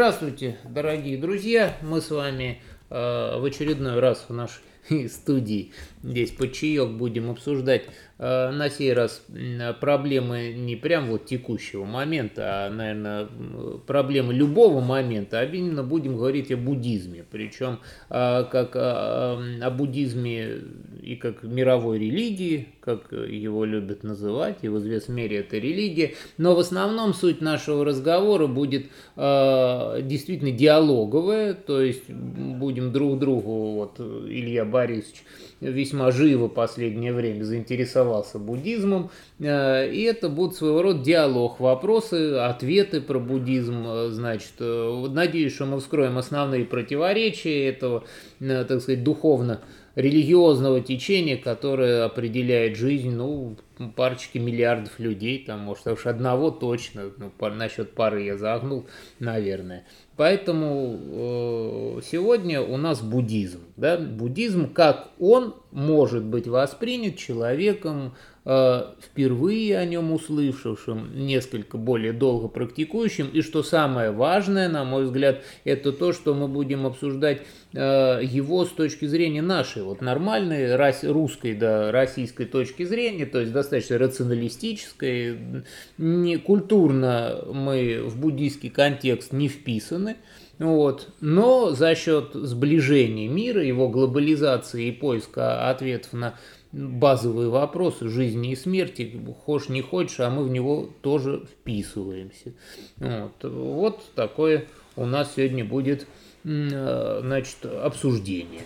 Здравствуйте, дорогие друзья! Мы с вами э, в очередной раз в нашей студии здесь под чаек будем обсуждать э, на сей раз проблемы не прям вот текущего момента, а, наверное, проблемы любого момента, а именно будем говорить о буддизме. Причем э, как о буддизме и как мировой религии, как его любят называть, и в известной мере это религия. Но в основном суть нашего разговора будет э, действительно диалоговая, то есть будем друг другу, вот Илья Борисович весьма живо в последнее время заинтересовался буддизмом, э, и это будет своего рода диалог, вопросы, ответы про буддизм, э, значит, э, надеюсь, что мы вскроем основные противоречия этого, так сказать, духовно религиозного течения, которое определяет жизнь, ну, парочки миллиардов людей, там, может, уж одного точно, ну, по, насчет пары я загнул, наверное. Поэтому э, сегодня у нас буддизм, да, буддизм, как он может быть воспринят человеком, впервые о нем услышавшим, несколько более долго практикующим, и что самое важное, на мой взгляд, это то, что мы будем обсуждать э, его с точки зрения нашей, вот нормальной русской, да, российской точки зрения, то есть достаточно рационалистической, не культурно мы в буддийский контекст не вписаны, вот. Но за счет сближения мира, его глобализации и поиска ответов на базовые вопросы жизни и смерти, хочешь не хочешь, а мы в него тоже вписываемся. Вот, вот такое у нас сегодня будет значит, обсуждение.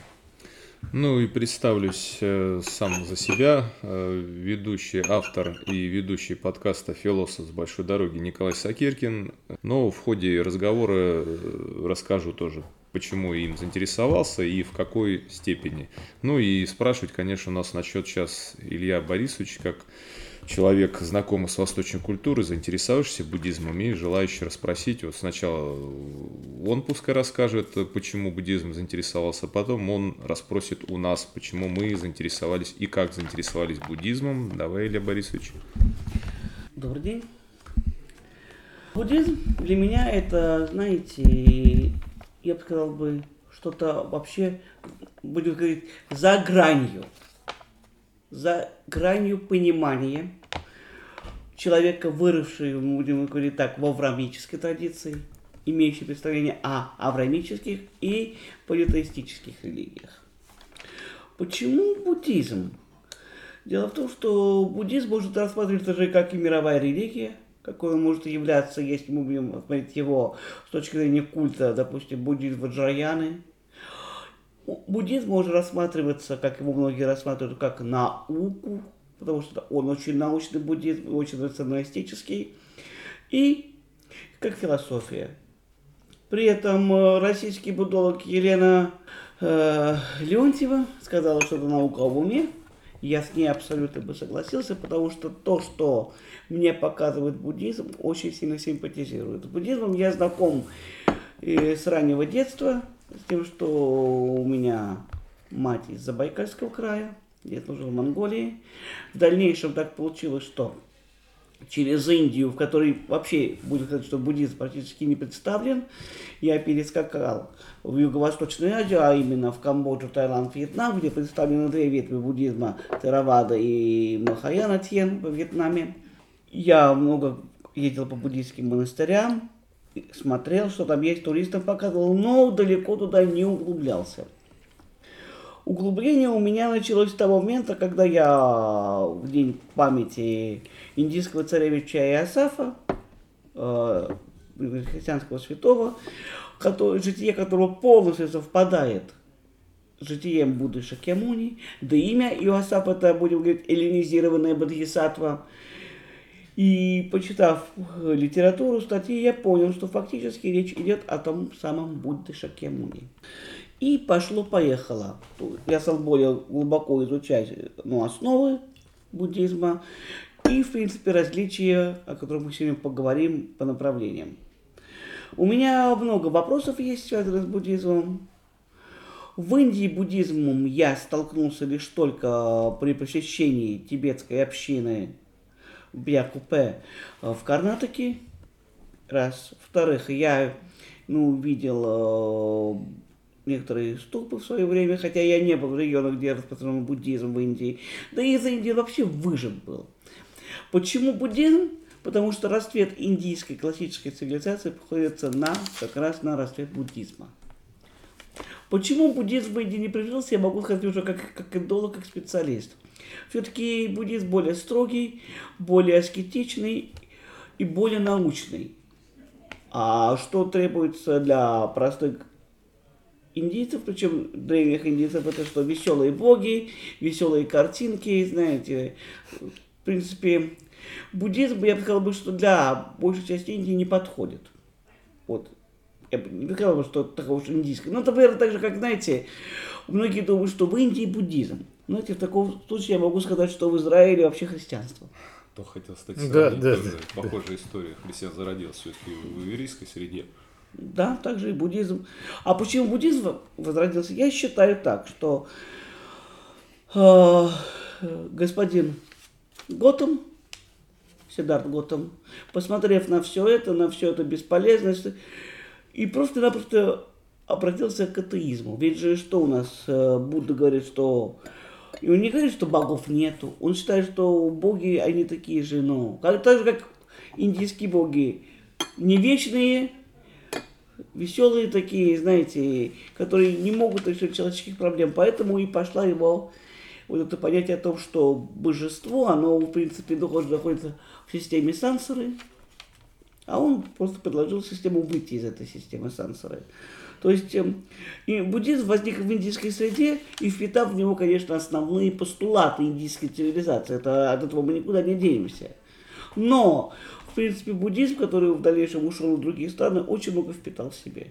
Ну и представлюсь э, сам за себя, э, ведущий, автор и ведущий подкаста «Философ с большой дороги» Николай Сакиркин. Но в ходе разговора э, расскажу тоже, почему им заинтересовался и в какой степени. Ну и спрашивать, конечно, у нас начнет сейчас Илья Борисович, как человек, знакомый с восточной культурой, заинтересовавшийся буддизмом и желающий расспросить. Вот сначала он пускай расскажет, почему буддизм заинтересовался, потом он расспросит у нас, почему мы заинтересовались и как заинтересовались буддизмом. Давай, Илья Борисович. Добрый день. Буддизм для меня это, знаете, я бы сказал бы, что-то вообще, будем говорить, за гранью за гранью понимания человека, выросшего, будем говорить так, в авраамической традиции, имеющий представление о авраамических и политеистических религиях. Почему буддизм? Дело в том, что буддизм может рассматриваться же как и мировая религия, какой он может являться, если мы будем смотреть его с точки зрения культа, допустим, буддизм Ваджраяны, Буддизм может рассматриваться, как его многие рассматривают, как науку, потому что он очень научный буддизм, очень рационалистический, и как философия. При этом э, российский буддолог Елена э, Леонтьева сказала, что это наука в уме. Я с ней абсолютно бы согласился, потому что то, что мне показывает буддизм, очень сильно симпатизирует. С буддизмом я знаком э, с раннего детства – с тем, что у меня мать из Забайкальского края, я служил в Монголии. В дальнейшем так получилось, что через Индию, в которой вообще, будет сказать, что буддизм практически не представлен, я перескакал в Юго-Восточную Азию, а именно в Камбоджу, Таиланд, Вьетнам, где представлены две ветви буддизма, Теравада и Махаяна Тьен во Вьетнаме. Я много ездил по буддийским монастырям, смотрел, что там есть, туристам показывал, но далеко туда не углублялся. Углубление у меня началось с того момента, когда я в день памяти индийского царевича Иосафа, э, христианского святого, который, житие которого полностью совпадает с житием Будды Шакьямуни, да имя Иосаф это, будем говорить, эллинизированная Бодхисаттва, и почитав э, литературу, статьи, я понял, что фактически речь идет о том самом Будде Шакьямуни. И пошло-поехало. Я стал более глубоко изучать ну, основы буддизма и, в принципе, различия, о которых мы сегодня поговорим по направлениям. У меня много вопросов есть, связанных с буддизмом. В Индии буддизмом я столкнулся лишь только при посещении тибетской общины Бьякупе в Карнатаке, раз. Во-вторых, я ну, видел э, некоторые ступы в свое время, хотя я не был в регионах, где распространен буддизм в Индии. Да и из Индии вообще выжит был. Почему буддизм? Потому что расцвет индийской классической цивилизации приходится на, как раз на расцвет буддизма. Почему буддизм в Индии не прижился, я могу сказать уже как, как индолог, как специалист. Все-таки буддизм более строгий, более аскетичный и более научный. А что требуется для простых индийцев, причем древних индийцев, это что, веселые боги, веселые картинки, знаете, в принципе, буддизм, я бы сказал, бы, что для большей части Индии не подходит. Вот. Я бы не сказал, бы, что такого уж индийского. Ну, например, так же, как, знаете, многие думают, что в Индии буддизм. Знаете, в таком случае я могу сказать, что в Израиле вообще христианство. То хотел стать да, да, да, похожая да. история. Христиан зародился все-таки в иверийской среде. Да, также и буддизм. А почему буддизм возродился? Я считаю так, что э, господин Готом, Седарт Готом, посмотрев на все это, на все это бесполезность, и просто-напросто обратился к атеизму. Ведь же что у нас? Э, Будда говорит, что... И он не говорит, что богов нету. Он считает, что боги, они такие же, ну... Как, так же, как индийские боги. Не вечные, веселые такие, знаете, которые не могут решить человеческих проблем. Поэтому и пошла его вот это понятие о том, что божество, оно, в принципе, находится в системе сансоры, а он просто предложил систему выйти из этой системы сансоры. То есть э, и буддизм возник в индийской среде и впитав в него, конечно, основные постулаты индийской цивилизации. Это, от этого мы никуда не денемся. Но в принципе, буддизм, который в дальнейшем ушел в другие страны, очень много впитал в себе.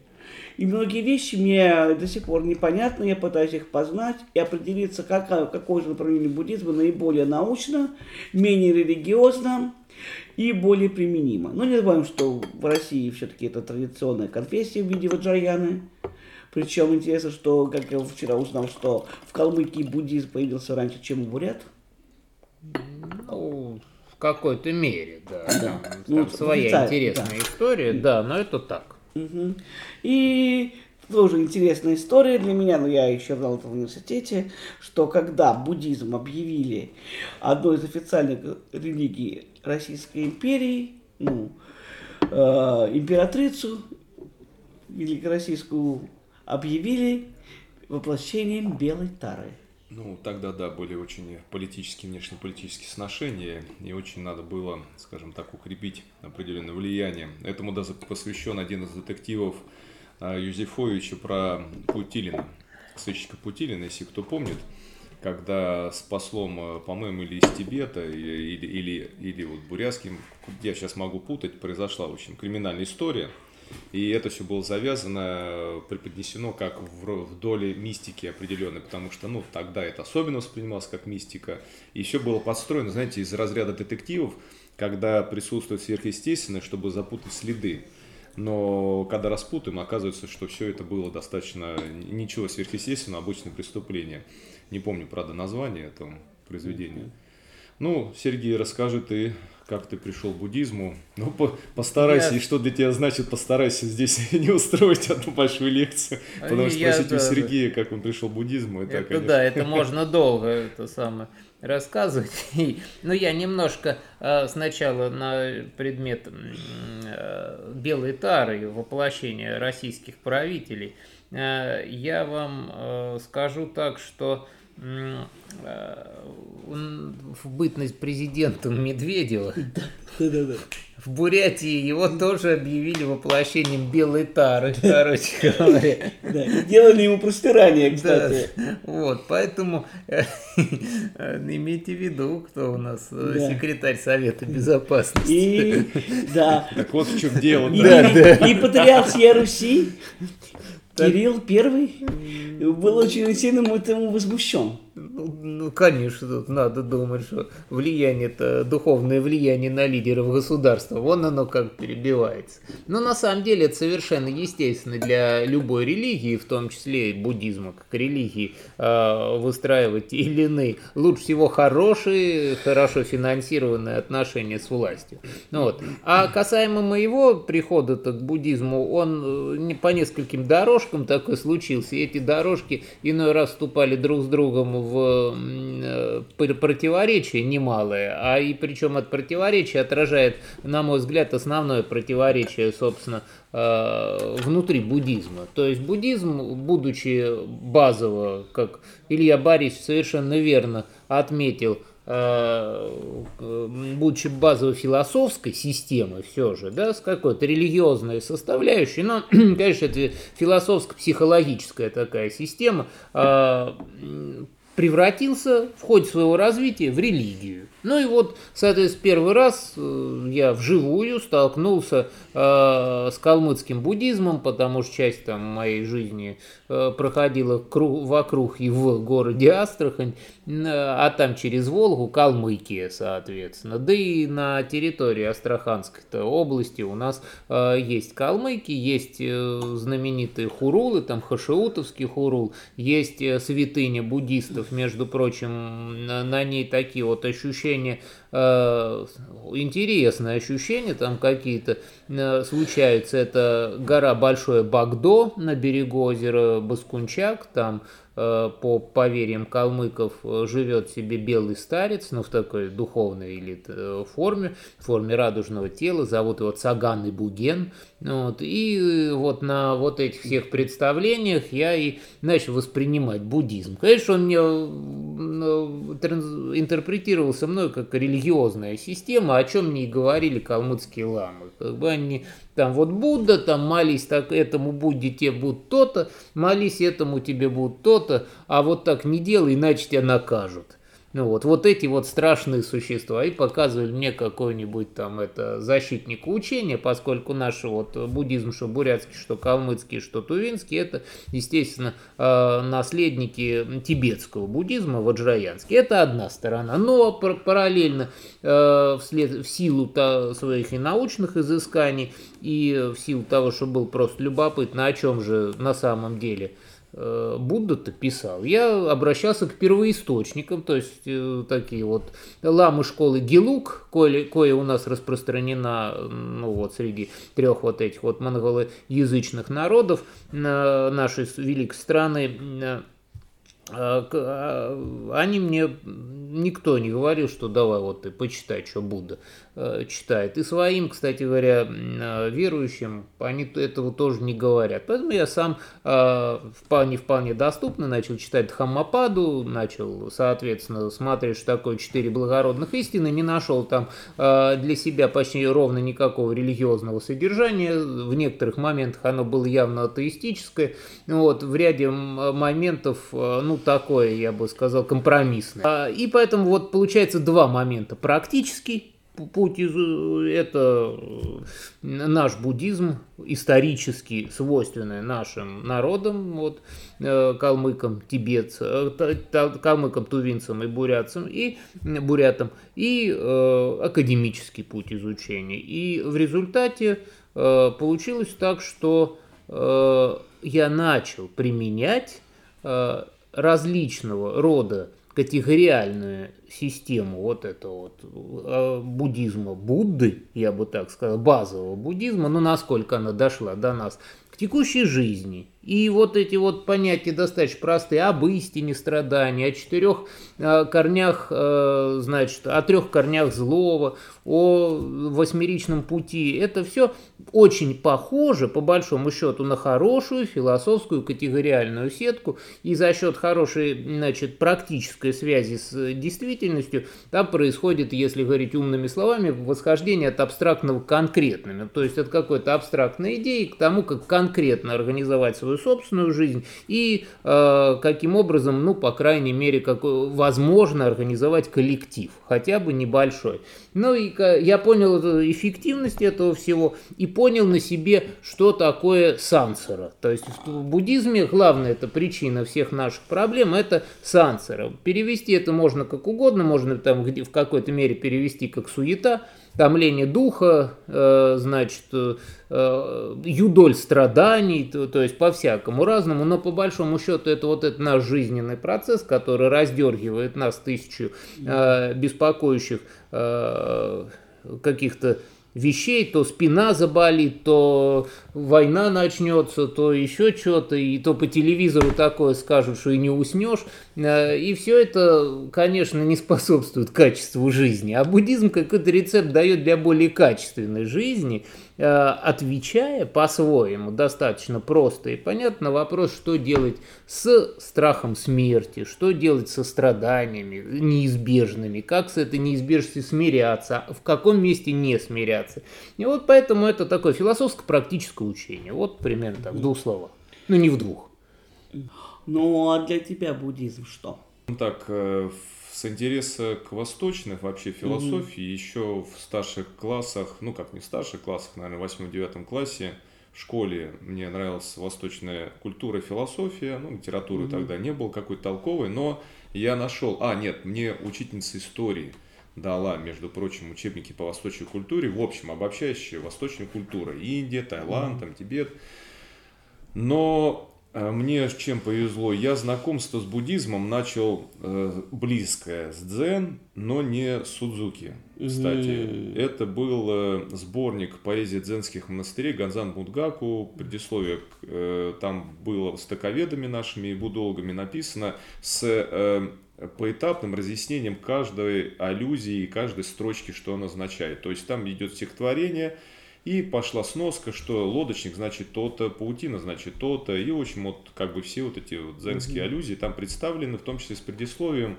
И многие вещи мне до сих пор непонятны, я пытаюсь их познать и определиться, как, какое же направление буддизма наиболее научно, менее религиозно и более применимо. Но не забываем, что в России все-таки это традиционная конфессия в виде ваджаяны. Причем интересно, что, как я вчера узнал, что в Калмыкии буддизм появился раньше, чем у бурят. Ну, какой-то мере, да. да. Там, ну, своя интересная да. история, да, но это так. Угу. И тоже интересная история для меня, но я еще знал это в университете, что когда буддизм объявили одной из официальных религий Российской империи, ну, э, императрицу великороссийскую объявили воплощением белой тары. Ну, тогда, да, были очень политические, внешнеполитические сношения, и очень надо было, скажем так, укрепить определенное влияние. Этому даже посвящен один из детективов а, Юзефовича про Путилина, сыщика Путилина, если кто помнит, когда с послом, э, по-моему, или из Тибета, или, или, или вот бурятским, я сейчас могу путать, произошла очень криминальная история – и это все было завязано, преподнесено как в, в доле мистики определенной, потому что, ну, тогда это особенно воспринималось как мистика. И все было подстроено, знаете, из разряда детективов, когда присутствует сверхъестественное, чтобы запутать следы. Но когда распутаем, оказывается, что все это было достаточно ничего сверхъестественного, обычное преступление. Не помню, правда, название этого произведения. Ну, Сергей, расскажи ты как ты пришел к буддизму. Ну, по постарайся, я... и что для тебя значит, постарайся здесь не устроить одну большую лекцию. Потому что я, спросить да, у Сергея, да. как он пришел к буддизму, это, это конечно... Да, это можно долго это самое рассказывать. И, ну, я немножко э, сначала на предмет э, белой тары, воплощения российских правителей, э, я вам э, скажу так, что Э, в бытность президентом Медведева в Бурятии его тоже объявили воплощением белой тары, короче говоря. Да, делали ему простирание, кстати. Да, вот, поэтому э, имейте в виду, кто у нас э, да. секретарь Совета Безопасности. И, да. Так вот в чем дело. И, да, да. и патриарх всей Руси Кирилл Первый был очень сильно этому возмущен. Ну, ну, конечно, тут надо думать, что влияние это духовное влияние на лидеров государства, вон оно как перебивается. Но на самом деле это совершенно естественно для любой религии, в том числе и буддизма, как религии, э, выстраивать или иные, лучше всего хорошие, хорошо финансированные отношения с властью. Ну вот. А касаемо моего прихода к буддизму, он э, по нескольким дорожкам такой случился, и эти дорожки иной раз вступали друг с другом в э, противоречие немалое, а и причем от противоречия отражает, на мой взгляд, основное противоречие, собственно, э, внутри буддизма. То есть буддизм, будучи базово, как Илья Борисович совершенно верно отметил, э, будучи базовой философской системой все же, да, с какой-то религиозной составляющей, но, конечно, это философско-психологическая такая система, превратился в ходе своего развития в религию. Ну и вот, соответственно, первый раз э, я вживую столкнулся с калмыцким буддизмом, потому что часть там моей жизни э, проходила круг, вокруг и в городе Астрахань, э, а там через Волгу Калмыкия, соответственно. Да и на территории Астраханской области у нас э, есть калмыки, есть э, знаменитые хурулы, там Хашиутовский хурул, есть э, святыня буддистов, между прочим, на, ней такие вот ощущения э, интересные ощущения там какие-то э, случаются. Это гора Большое Багдо на берегу озера Баскунчак, там Э, по поверьям калмыков э, живет себе белый старец, ну, в такой духовной или форме, в форме радужного тела, зовут его Цаган и Буген. Вот, и вот на вот этих всех представлениях я и начал воспринимать буддизм. Конечно, он мне интерпретировался мной как религиозная система, о чем мне и говорили калмыцкие ламы. Как бы они там вот Будда, там молись так этому Будде, тебе будет то-то, молись этому тебе будет то-то, а вот так не делай, иначе тебя накажут. Ну вот, вот эти вот страшные существа и показывали мне какой-нибудь там это защитник учения, поскольку наш вот буддизм, что бурятский, что калмыцкий, что тувинский, это, естественно, э, наследники тибетского буддизма, ваджраянский. Это одна сторона. Но параллельно э, вслед, в силу своих и научных изысканий, и в силу того, что был просто любопытно, о чем же на самом деле – Будда-то писал, я обращался к первоисточникам, то есть э, такие вот ламы школы Гелук, кое, кое у нас распространена ну, вот, среди трех вот этих вот монголоязычных народов нашей великой страны, э, а, а, они мне, никто не говорил, что давай вот ты почитай, что Будда э, читает. И своим, кстати говоря, э, верующим, они этого тоже не говорят. Поэтому я сам э, вполне, вполне доступно начал читать Дхаммападу, начал, соответственно, смотреть, что такое четыре благородных истины, не нашел там для себя почти ровно никакого религиозного содержания. В некоторых моментах оно было явно атеистическое. Вот, в ряде моментов, ну, такое, я бы сказал, компромиссное. А, и поэтому вот получается два момента. Практический путь из, это э, наш буддизм, исторически свойственный нашим народам, вот, э, калмыкам, тибетцам, э, калмыкам, тувинцам и бурятцам, и бурятам, и э, академический путь изучения. И в результате э, получилось так, что э, я начал применять э, различного рода категориальную систему вот этого вот э, буддизма Будды, я бы так сказал, базового буддизма, но насколько она дошла до нас, к текущей жизни. И вот эти вот понятия достаточно простые об истине страдания, о четырех э, корнях, э, значит, о трех корнях злого, о восьмеричном пути. Это все очень похоже, по большому счету, на хорошую философскую категориальную сетку. И за счет хорошей, значит, практической связи с действительностью, там происходит, если говорить умными словами, восхождение от абстрактного к конкретным. То есть от какой-то абстрактной идеи к тому, как конкретно организовать свою свою собственную жизнь и э, каким образом, ну, по крайней мере, как возможно организовать коллектив, хотя бы небольшой. Ну и я понял эффективность этого всего и понял на себе, что такое сансара. То есть в буддизме главная эта причина всех наших проблем – это сансара. Перевести это можно как угодно, можно там в какой-то мере перевести как суета, томление духа, э, значит, э, юдоль страданий, то, то есть по-всякому разному, но по большому счету это вот этот наш жизненный процесс, который раздергивает нас тысячу э, беспокоящих э, каких-то вещей, то спина заболит, то война начнется, то еще что-то, и то по телевизору такое скажут, что и не уснешь. Э, и все это, конечно, не способствует качеству жизни. А буддизм какой-то рецепт дает для более качественной жизни – отвечая по-своему, достаточно просто и понятно вопрос, что делать с страхом смерти, что делать со страданиями неизбежными, как с этой неизбежностью смиряться, в каком месте не смиряться. И вот поэтому это такое философско-практическое учение. Вот примерно так, в двух словах. Ну, не в двух. Ну, а для тебя буддизм что? Ну так, э, с интереса к восточной вообще философии mm-hmm. еще в старших классах, ну как не в старших классах, наверное, в восьмом-девятом классе в школе мне нравилась восточная культура, философия, ну литературы mm-hmm. тогда не было какой-то толковой, но я нашел, а нет, мне учительница истории дала, между прочим, учебники по восточной культуре, в общем, обобщающие восточную культуру, Индия, Таиланд, mm-hmm. там, Тибет. Но а мне чем повезло, я знакомство с буддизмом начал э, близкое с дзен, но не с Судзуки. Кстати, mm-hmm. это был э, сборник поэзии дзенских монастырей Ганзан Будгаку. Предисловие э, там было с таковедами нашими и будологами написано с э, поэтапным разъяснением каждой аллюзии и каждой строчки, что она означает. То есть там идет стихотворение – и пошла сноска, что лодочник значит то-то, паутина значит то-то. И, в общем, вот как бы все вот эти вот дзенские mm-hmm. аллюзии там представлены, в том числе с предисловием.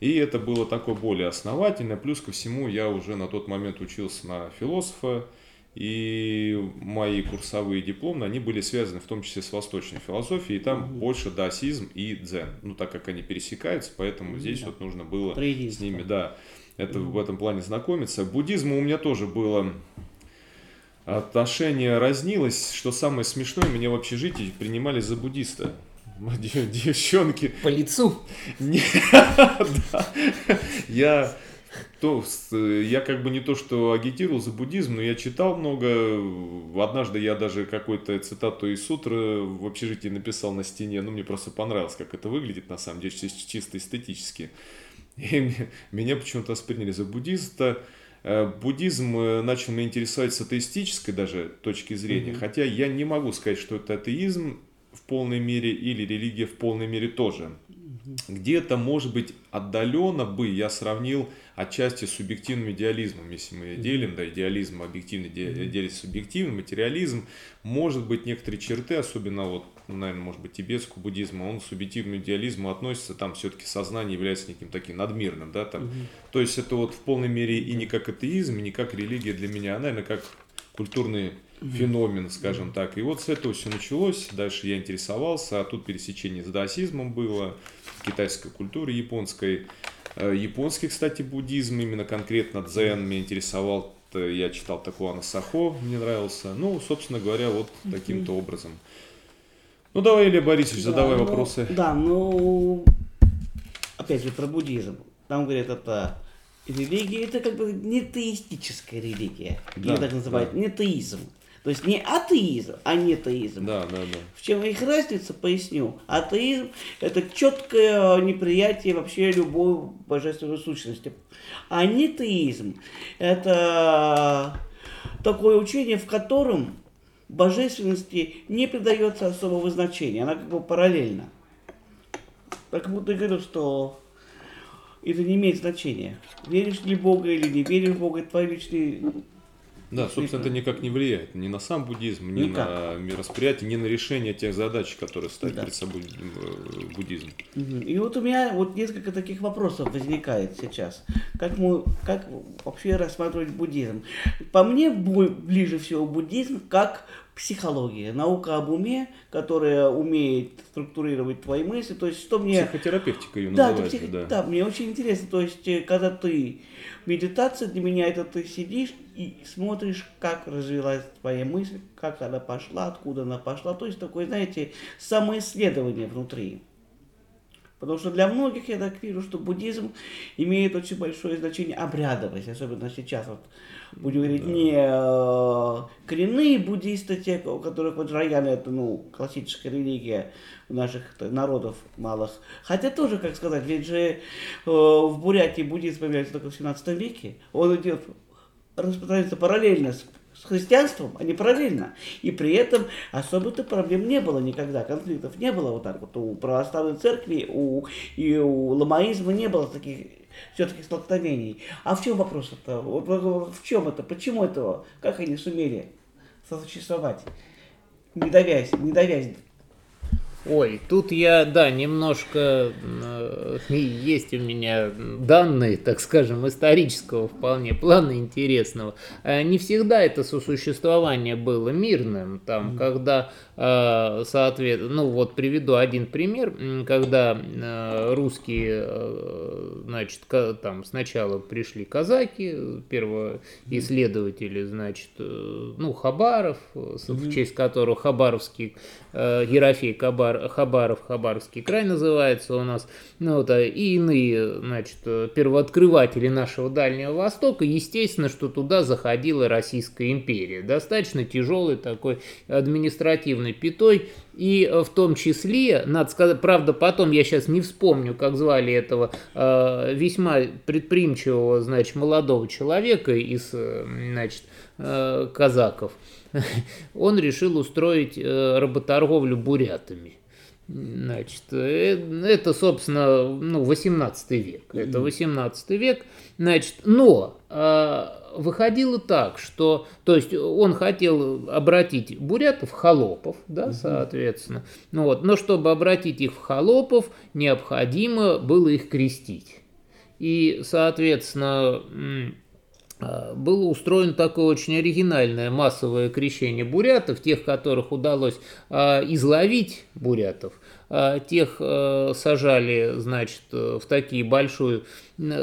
И это было такое более основательное. Плюс ко всему я уже на тот момент учился на философа. И мои курсовые дипломы, они были связаны в том числе с восточной философией. И там mm-hmm. больше даосизм и дзен. Ну, так как они пересекаются, поэтому mm-hmm. здесь вот нужно было с ними, да, это, mm-hmm. в этом плане знакомиться. Буддизма у меня тоже было отношение разнилось. Что самое смешное, меня в общежитии принимали за буддиста. Девчонки. По лицу? Я то, я как бы не то, что агитировал за буддизм, но я читал много. Однажды я даже какую-то цитату из сутры в общежитии написал на стене. Ну, мне просто понравилось, как это выглядит, на самом деле, чисто эстетически. И меня почему-то восприняли за буддиста. Э, буддизм э, начал меня интересовать с атеистической даже точки зрения, mm-hmm. хотя я не могу сказать, что это атеизм в полной мере или религия в полной мере тоже. Mm-hmm. Где-то, может быть, отдаленно бы я сравнил отчасти с субъективным идеализмом, если мы делим, да, идеализм, объективный идеализм, субъективный, материализм, может быть, некоторые черты, особенно вот ну, наверное, может быть, тибетского буддизма, он к субъективному идеализму относится, там все-таки сознание является неким таким надмирным, да, там. Угу. То есть это вот в полной мере и не как атеизм, и не как религия для меня, а, наверное, как культурный угу. феномен, скажем угу. так. И вот с этого все началось, дальше я интересовался, а тут пересечение с даосизмом было, китайской культуры японской. Э, японский, кстати, буддизм, именно конкретно дзен меня интересовал, я читал Такуана Сахо, мне нравился. Ну, собственно говоря, вот таким-то образом. Ну давай, Илья Борисович, да, задавай ну, вопросы. Да, ну, опять же, про буддизм. Там говорят, это религия, это как бы не теистическая религия. Да, Ее так называют, да. не теизм. То есть не атеизм, а не теизм. Да, да, да. В чем их разница, поясню. Атеизм – это четкое неприятие вообще любой божественной сущности. А не теизм – это такое учение, в котором божественности не придается особого значения, она как бы параллельна. Так будто я говорю, что это не имеет значения. Веришь ли в Бога или не веришь в Бога, это твои личные да, собственно, это никак не влияет ни на сам буддизм, ни никак. на миросприятие, ни на решение тех задач, которые ставит да. перед собой э, буддизм. И вот у меня вот несколько таких вопросов возникает сейчас. Как, мы, как вообще рассматривать буддизм? По мне ближе всего буддизм как психология, наука об уме, которая умеет структурировать твои мысли. То есть, что мне... Психотерапевтика ее Да, псих- да. да, мне очень интересно. То есть, э, когда ты... Медитация для меня это ты сидишь и смотришь, как развилась твоя мысль, как она пошла, откуда она пошла. То есть, такое, знаете, самоисследование внутри. Потому что для многих я так вижу, что буддизм имеет очень большое значение обрядовость, особенно сейчас. Вот, будем говорить, не э, коренные буддисты, те, у которых вот Раяна, это ну, классическая религия у наших т- народов малых. Хотя тоже, как сказать, ведь же э, в Бурятии буддизм появляется только в 17 веке. Он идет, распространяется параллельно с с христианством, а не параллельно. И при этом особо-то проблем не было никогда, конфликтов не было вот так вот. У православной церкви у, и у ламаизма не было таких все-таки столкновений. А в чем вот, вот в чем это? Почему этого? Как они сумели сосуществовать? Не давясь, не давясь. Ой, тут я, да, немножко э, есть у меня данные, так скажем, исторического вполне плана интересного. Э, Не всегда это сосуществование было мирным. Там, когда, соответственно, ну вот приведу один пример, когда э, русские, э, значит, там сначала пришли казаки, первоисследователи, значит, э, ну, Хабаров, э, в честь которого Хабаровский э, Ерофей Хабар, Хабаров, Хабаровский край называется у нас, ну, вот, а, и иные, значит, э, первооткрыватели нашего Дальнего Востока, естественно, что туда заходила Российская империя, достаточно тяжелый такой административной пятой, и э, в том числе, надо сказать, правда, потом я сейчас не вспомню, как звали этого э, весьма предприимчивого, значит, молодого человека из, э, значит, э, казаков, он решил устроить э, работорговлю бурятами. Значит, э, это, собственно, ну, 18 век. Это 18 век. Значит, но э, выходило так, что, то есть он хотел обратить бурятов в холопов, да, соответственно. Ну, вот, но чтобы обратить их в холопов, необходимо было их крестить. И, соответственно, а, было устроено такое очень оригинальное массовое крещение бурятов, тех, которых удалось а, изловить бурятов, а, тех а, сажали, значит, э, в такие большую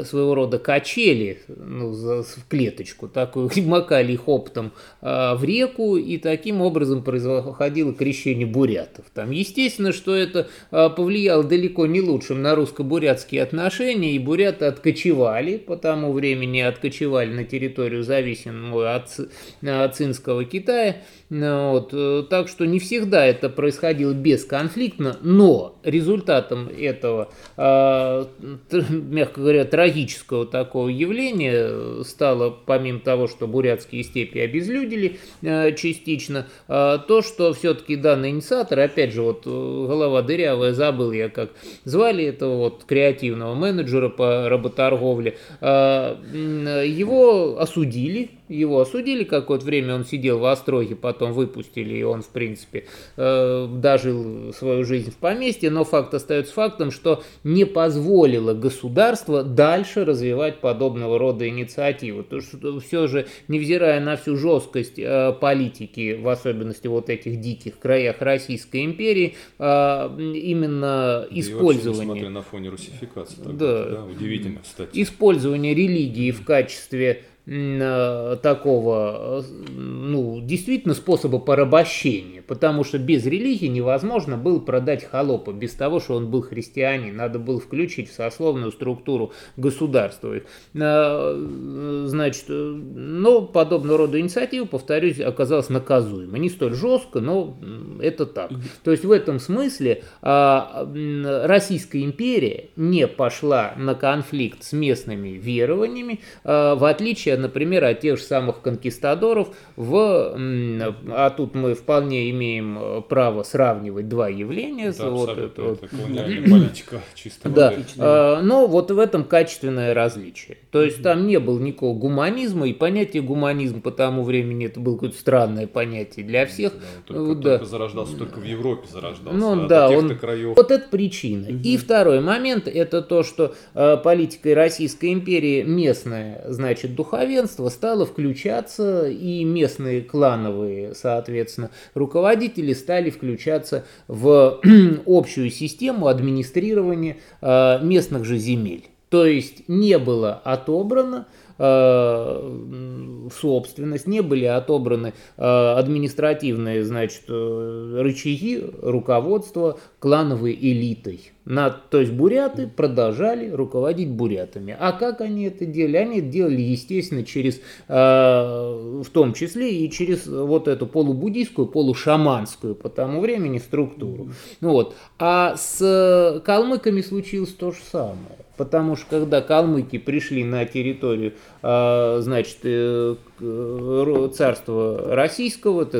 своего рода качели, ну, за- в клеточку, такую, макали их оптом а, в реку, и таким образом происходило крещение бурятов. Там, естественно, что это а, повлияло далеко не лучшим на русско-бурятские отношения, и буряты откочевали, по тому времени откочевали на территорию, зависимую от, Ц- от Цинского Китая. Ну, Вот, э, так что не всегда это происходило бесконфликтно, но результатом этого, а, т- мягко говоря, трагического такого явления э, стало, помимо того, что бурятские степи обезлюдили э, частично, а, то, что все-таки данный инициатор, опять же, вот э, голова дырявая, забыл я, как звали этого вот креативного менеджера по работорговле, его осудили, его осудили какое-то время, он сидел в Остроге, потом выпустили, и он, в принципе, э, дожил свою жизнь в поместье, но факт остается фактом, что не позволило государство дальше развивать подобного рода инициативы. То, что все же, невзирая на всю жесткость э, политики, в особенности вот этих диких краях Российской империи, э, именно Да и вообще, использование... несмотря на фоне русификации. Да. да, удивительно, кстати. использование религии в качестве э, такого, э, ну, действительно способа порабощения, потому что без религии невозможно было продать холопа, без того, что он был христианин, надо было включить в сословную структуру государства. Э, Значит, э, но подобного рода инициатива, повторюсь, оказалась наказуема. Не столь жестко, но это так. То есть в этом смысле а, Российская империя не пошла на конфликт с местными верованиями, а, в отличие, например, от тех же самых конкистадоров, в, а тут мы вполне имеем имеем э, право сравнивать два явления. Это вот это вот. политика чистой Да, э, но вот в этом качественное различие. То есть там не было никакого гуманизма, и понятие гуманизм по тому времени это было какое-то странное понятие для всех. Да, он только, Да. только зарождался, только в Европе зарождался. Ну, а да, он- краев. Вот это причина. И второй момент это то, что э, политикой Российской империи местное, значит, духовенство стало включаться, и местные клановые, соответственно, руководители стали включаться в общую систему администрирования э, местных же земель. То есть не было отобрано э, собственность, не были отобраны э, административные, значит, э, рычаги руководства клановой элитой. На, то есть буряты продолжали руководить бурятами. А как они это делали? Они это делали, естественно, через, э, в том числе и через вот эту полубуддийскую, полушаманскую по тому времени структуру. Вот. А с калмыками случилось то же самое. Потому что когда калмыки пришли на территорию, э, значит, э, ро- царства российского, это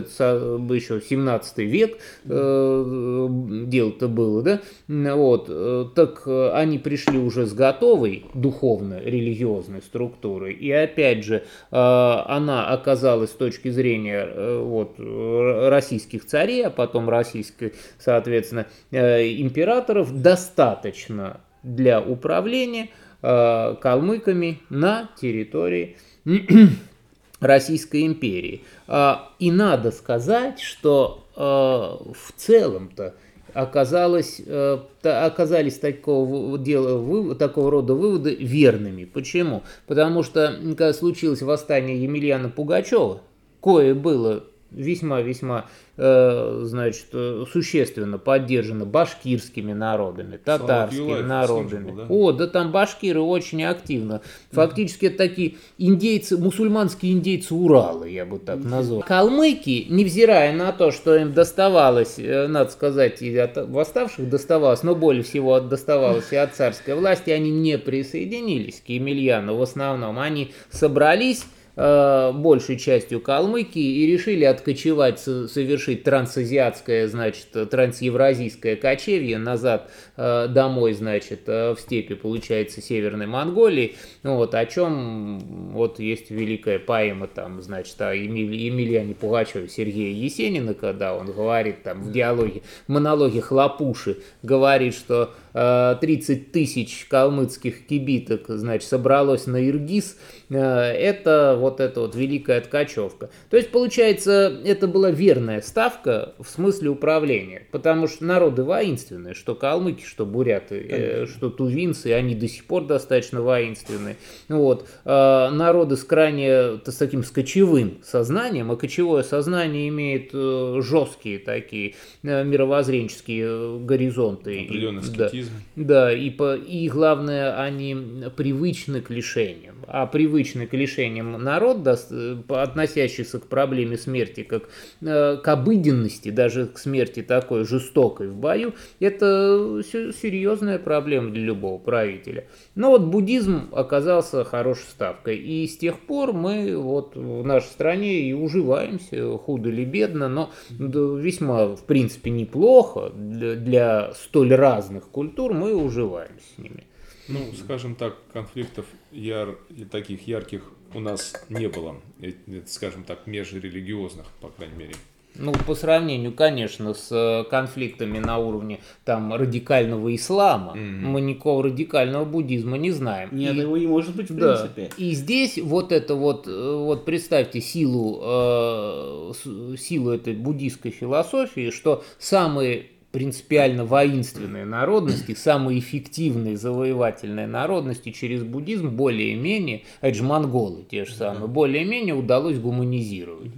еще 17 век э, дело-то было, да, вот, э, так э, они пришли уже с готовой духовно-религиозной структурой, и опять же, э, она оказалась с точки зрения э, вот, э, российских царей, а потом российской, соответственно, э, императоров, достаточно для управления э, калмыками на территории Российской империи. А, И надо сказать, что э, в целом-то оказалось, э, оказались такого, дела, такого рода выводы верными. Почему? Потому что когда случилось восстание Емельяна Пугачева, кое было весьма-весьма, э, значит, э, существенно поддержано башкирскими народами, татарскими Юлаев с ним же народами. был, да? О, да там башкиры очень активно. Фактически это такие индейцы, мусульманские индейцы Урала, я бы так назвал. Калмыки, невзирая на то, что им доставалось, э, надо сказать, и от восставших доставалось, но более всего доставалось и от царской власти, они не присоединились к Емельяну в основном. Они собрались большей частью калмыки и решили откочевать, со- совершить трансазиатское, значит, трансевразийское кочевье назад э, домой, значит, э, в степи, получается, Северной Монголии, ну вот, о чем вот есть великая поэма, там, значит, о Емель- Емельяне Пугачеве Сергея Есенина, когда он говорит там в диалоге, монологе Хлопуши, говорит, что э, 30 тысяч калмыцких кибиток, значит, собралось на Иргиз, э, это вот эта вот великая ткачевка. То есть, получается, это была верная ставка в смысле управления, потому что народы воинственные, что калмыки, что буряты, э, что тувинцы, они до сих пор достаточно воинственные. Вот. Э, Народы с крайне с таким с кочевым сознанием, а кочевое сознание имеет э, жесткие такие э, мировоззренческие э, горизонты. Определенный Да. скептизм. Да, и, по, и главное, они привычны к лишениям. А привычный к лишениям народ, э, относящийся к проблеме смерти, как э, к обыденности, даже к смерти такой жестокой в бою, это се- серьезная проблема для любого правителя. Но вот буддизм оказался хорошей ставкой. И с тех пор мы вот в нашей стране и уживаемся, худо или бедно, но весьма, в принципе, неплохо для, столь разных культур мы уживаемся с ними. Ну, скажем так, конфликтов яр... таких ярких у нас не было, э, э, скажем так, межрелигиозных, по крайней мере. Ну, по сравнению, конечно, с э, конфликтами на уровне там радикального ислама, Мгм. мы никакого радикального буддизма не знаем. Нет, И- его не может быть в Да. принципе. И здесь вот это вот, вот представьте силу, э, силу этой буддийской философии, что самые принципиально воинственные народности, самые эффективные завоевательные народности через буддизм более-менее, а это же монголы те же самые, более-менее удалось гуманизировать.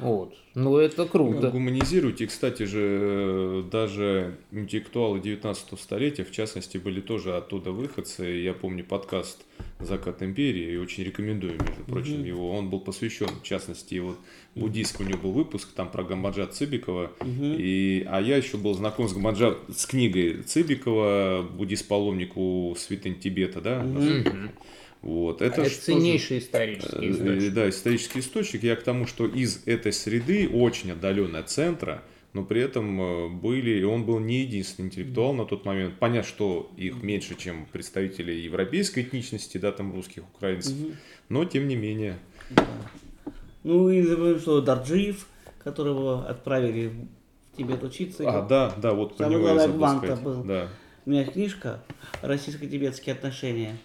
Вот. Ну, это круто. Гуманизируют, и, кстати же, э, даже интеллектуалы 19 столетия, в частности, были тоже оттуда выходцы. Я помню подкаст «Закат империи», и очень рекомендую, между прочим, его. Он был посвящен, в частности, вот буддийский у него был выпуск, там про Гамбаджа Цыбикова, и, а я еще был знаком с Гамбаджа, с книгой Цыбикова «Буддист-паломник у святынь Тибета», да? Мгм. Вот. Это, Это, это ж тоже- ценнейший исторический Э, источник. Да, исторический источник. Я к тому, что из этой среды, очень отдаленной от центра, но при этом э, были, и он был не единственный интеллектуал на тот момент. Понятно, что их меньше, чем представители европейской этничности, да, там русских, украинцев, но тем не менее. Ну и например, что Дарджиев, которого отправили в Тибет учиться. А, да, да, вот про Самый него я забыл сказать. был. Да. У меня книжка «Российско-тибетские отношения».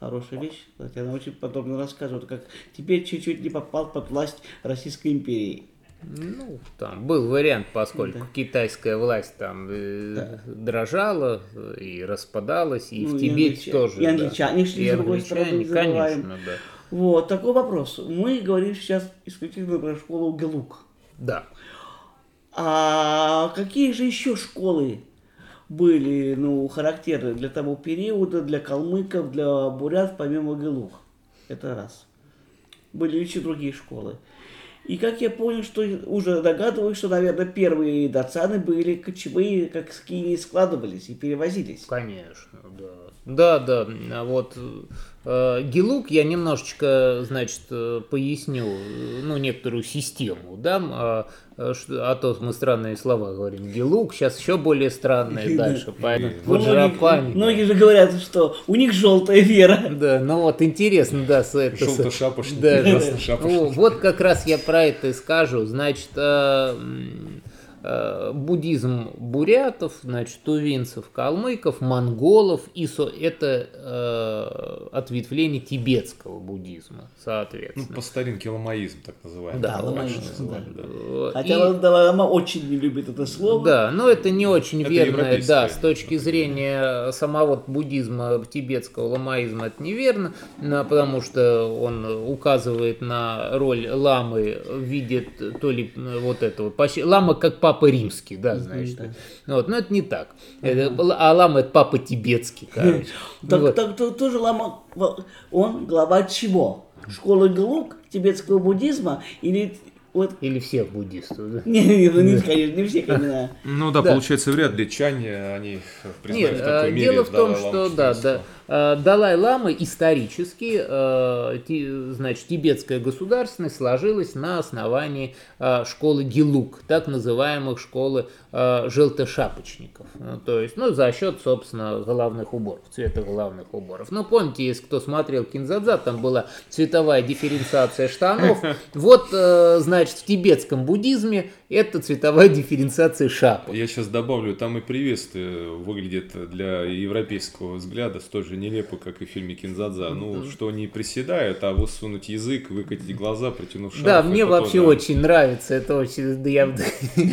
Хорошая вещь. Она очень подробно рассказывает, как Тибет чуть-чуть не попал под власть Российской империи. Ну, там был вариант, поскольку Да. китайская власть там э, дрожала э, и распадалась, и Ну, в и Тибете англича- тоже. и да. англичане шли И с другой стороны, конечно, да. Вот, такой вопрос. Мы говорим сейчас исключительно про школу Галук. Да. А какие же еще школы были, ну, характерны для того периода, для калмыков, для бурят, помимо Галук? Это раз. Были еще другие школы. И как я понял, что уже догадываюсь, что, наверное, первые дацаны были кочевые, как скини складывались и перевозились. Конечно, да. Да, да. А вот Гелук я немножечко, значит, э, поясню, э, ну, некоторую систему, да, а, а то мы странные слова говорим. Гелук, сейчас еще более странные дальше. Поэтому вот Многие, Жарапань. многие же говорят, что у них желтая вера. Да, ну вот интересно, да, с это... с- Желто-шапошники, Да, вот как раз я про это и скажу. Значит, э, э, буддизм бурятов, значит, тувинцев, калмыков, монголов, и со- это э, ответвление тибетского буддизма, Ну, соответственно. по старинке ламаизм, так называемый. Да, ламаизм, называли, да. Э, Хотя и- Далай-Лама очень не любит это слово. Да, но это не очень Это верно, да, с точки зрения самого буддизма, тибетского ламаизма это неверно, но потому что он указывает на роль ламы, видит то ли э, вот это вот, почти- лама как папа римский, да, значит, вот, но это не так, Это- а лама это папа тибетский, короче. Так, Вот. так то- тоже лама, он глава чего? Школы Галук, тибетского буддизма или вот... Или всех буддистов, да. Не, не, ну, не, конечно, не все, конечно. Ну да, Да. получается, вряд ли чане, они признали Нет, в такой э, мере дело в том, Далай-ламу что да, да, э, Далай-лама исторически, э, значит, тибетская государственность сложилась на основании э, школы Гелук, так называемых школы желтошапочников. То есть, ну, за счет, собственно, головных уборов, цвета головных уборов. Ну, помните, если кто смотрел Кинзадза, там была цветовая дифференциация штанов. Вот, значит, в тибетском буддизме это цветовая дифференциация шапок. Я сейчас добавлю, там и приветствие выглядит для европейского взгляда столь же нелепо, как и в фильме Кинзадза. Ну, что не приседают, а высунуть язык, выкатить глаза, притянув шарф. Да, мне вообще тоже- очень нравится, это очень, да я,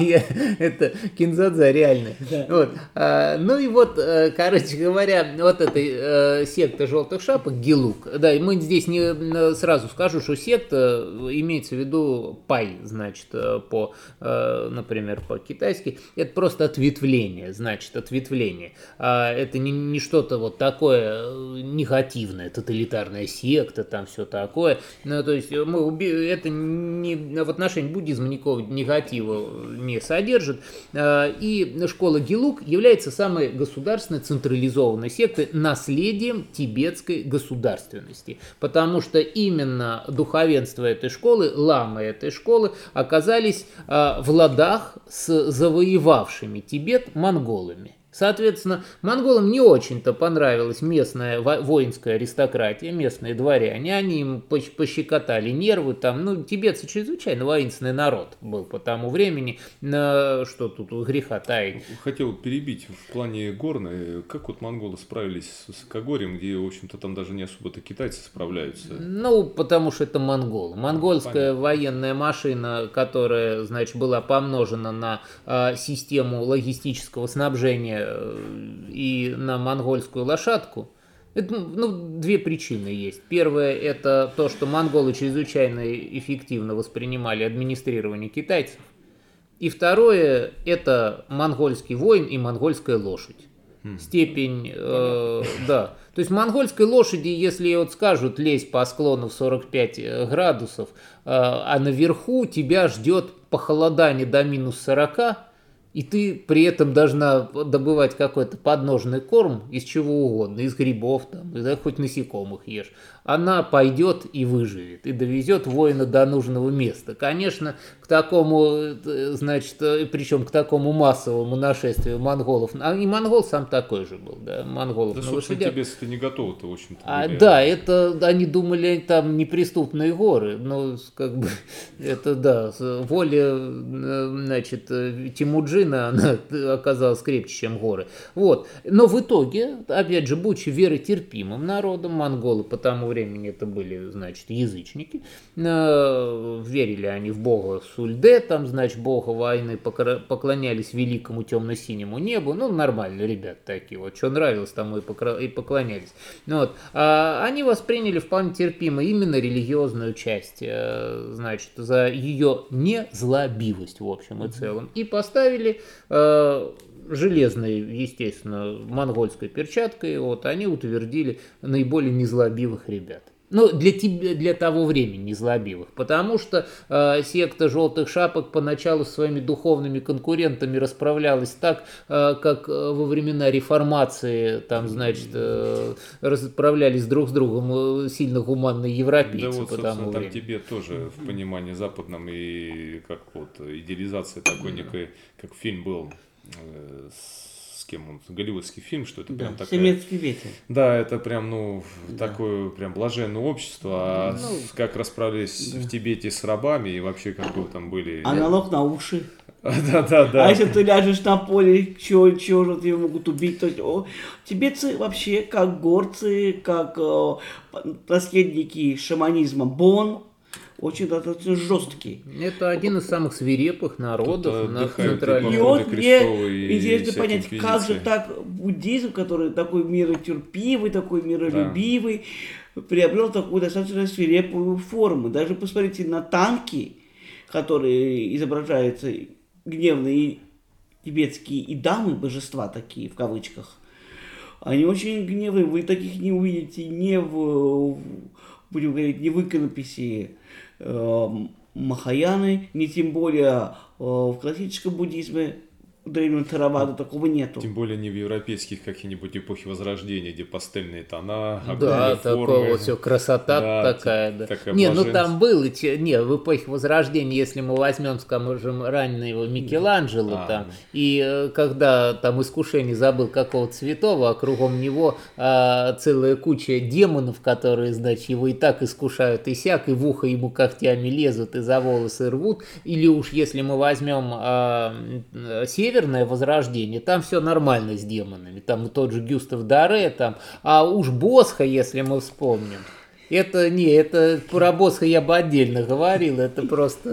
я- это Кинзадза реально. Вот. А, ну и вот, э, короче говоря, вот эта э, секта желтых шапок Гелук. Да, и мы здесь не э, сразу скажу, что секта имеется в виду пай, значит, э, по, э, например, по-китайски. Это просто ответвление, значит, ответвление. А это не, не что-то вот такое э, негативное, тоталитарная секта, там все такое. Ну, то есть мы уби- это не, в отношении буддизма никакого негатива не содержит. А, И школа Гелук является самой государственной централизованной сектой наследием тибетской государственности. Потому что именно духовенство этой школы, ламы этой школы оказались а, в ладах с завоевавшими Тибет монголами. Соответственно, монголам не очень-то понравилась местная во- воинская аристократия, местные дворяне. Они им пощекотали нервы. Там, ну, тибетцы чрезвычайно воинственный народ был по тому времени. Что тут греха таить. Хотел перебить в плане горной. Как вот монголы справились с Кагорем, где, в общем-то, там даже не особо-то китайцы справляются. Ну, потому что это монголы. Монгольская Понятно. военная машина, которая, значит, была помножена на а, систему логистического снабжения и на монгольскую лошадку. Это, ну, две причины есть. Первое – это то, что монголы чрезвычайно эффективно воспринимали администрирование китайцев. И второе – это монгольский воин и монгольская лошадь. Степень, э, да. То есть монгольской лошади, если вот скажут лезь по склону в 45 градусов, э, а наверху тебя ждет похолодание до минус 40, и ты при этом должна добывать какой-то подножный корм из чего угодно, из грибов, там, да, хоть насекомых ешь, она пойдет и выживет, и довезет воина до нужного места. Конечно, к такому, э, значит, э, причем к такому массовому нашествию монголов, а и монгол сам такой же был, да, монголов Да, на лошадях. тебе-то не готовы-то, в общем-то. А, да, это они думали там неприступные горы, но как бы это да, воля э, значит э, Тимуджина она оказалась крепче, чем горы. Вот, но в итоге, опять же, будучи веротерпимым народом, монголы по тому времени это были, значит, язычники, э, верили они в бога Сульде, там, значит, бога войны, поклонялись великому темно-синему небу, ну нормально, ребят такие вот, что нравилось тому и, покра- и поклонялись. Ну Вот. А они восприняли вполне терпимо именно религиозную часть, э, значит, за ее незлобивость в общем и целом. И поставили э, железной, естественно, монгольской перчаткой, вот, они утвердили наиболее незлобивых ребят. Ну, для, тебя, для того времени незлобивых, потому что э, секта желтых шапок поначалу с своими духовными конкурентами расправлялась так, э, как э, во времена реформации, там, значит, э, расправлялись друг с другом э, сильно гуманные европейцы Да вот, по собственно, тому там времени. тебе тоже в понимании западном и как вот идеализация такой некой, как фильм был, э, с кем он, голливудский фильм, что это прям Да, такая... Семецкий ветер. Да, это прям, ну, такое прям блаженное общество, а Ну, как расправились в Тибете с рабами и вообще какое там были... Аналог на уши. Да-да-да. А если ты ляжешь на поле, чего, чего же тебя могут убить, то есть, о, тибетцы вообще как горцы, как э, наследники шаманизма Бон, очень достаточно жесткие. Это один из самых свирепых народов Тут на центральной И вот мне интересно понять, как же так буддизм, который такой миротерпивый, такой миролюбивый, приобрел такую достаточно свирепую форму. Даже посмотрите на танки, которые изображаются гневные тибетские и дамы, божества такие в кавычках. Они очень гневные, вы таких не увидите ни в, будем говорить, ни в иконописи э, Махаяны, ни тем более э, в классическом буддизме древнего Таравада такого нету. Тем более не в европейских каких-нибудь эпохи Возрождения, где пастельные тона, Да, такое формы. вот все, красота Да, такая, да. такая не, ну там был, и те- не, в эпохе Возрождения, если мы возьмем, скажем, раннего Микеланджело А, там, ну. и э, когда там искушение забыл какого-то святого, а кругом него а, целая куча демонов, которые, значит, его и так искушают, и сяк, и в ухо ему когтями лезут, и за волосы рвут, или уж если мы возьмем а, м, Северное Возрождение, там все нормально с демонами, там и тот же Гюстав Даре, там, а уж Босха, если мы вспомним, это не, это про Босха я бы отдельно говорил, это просто,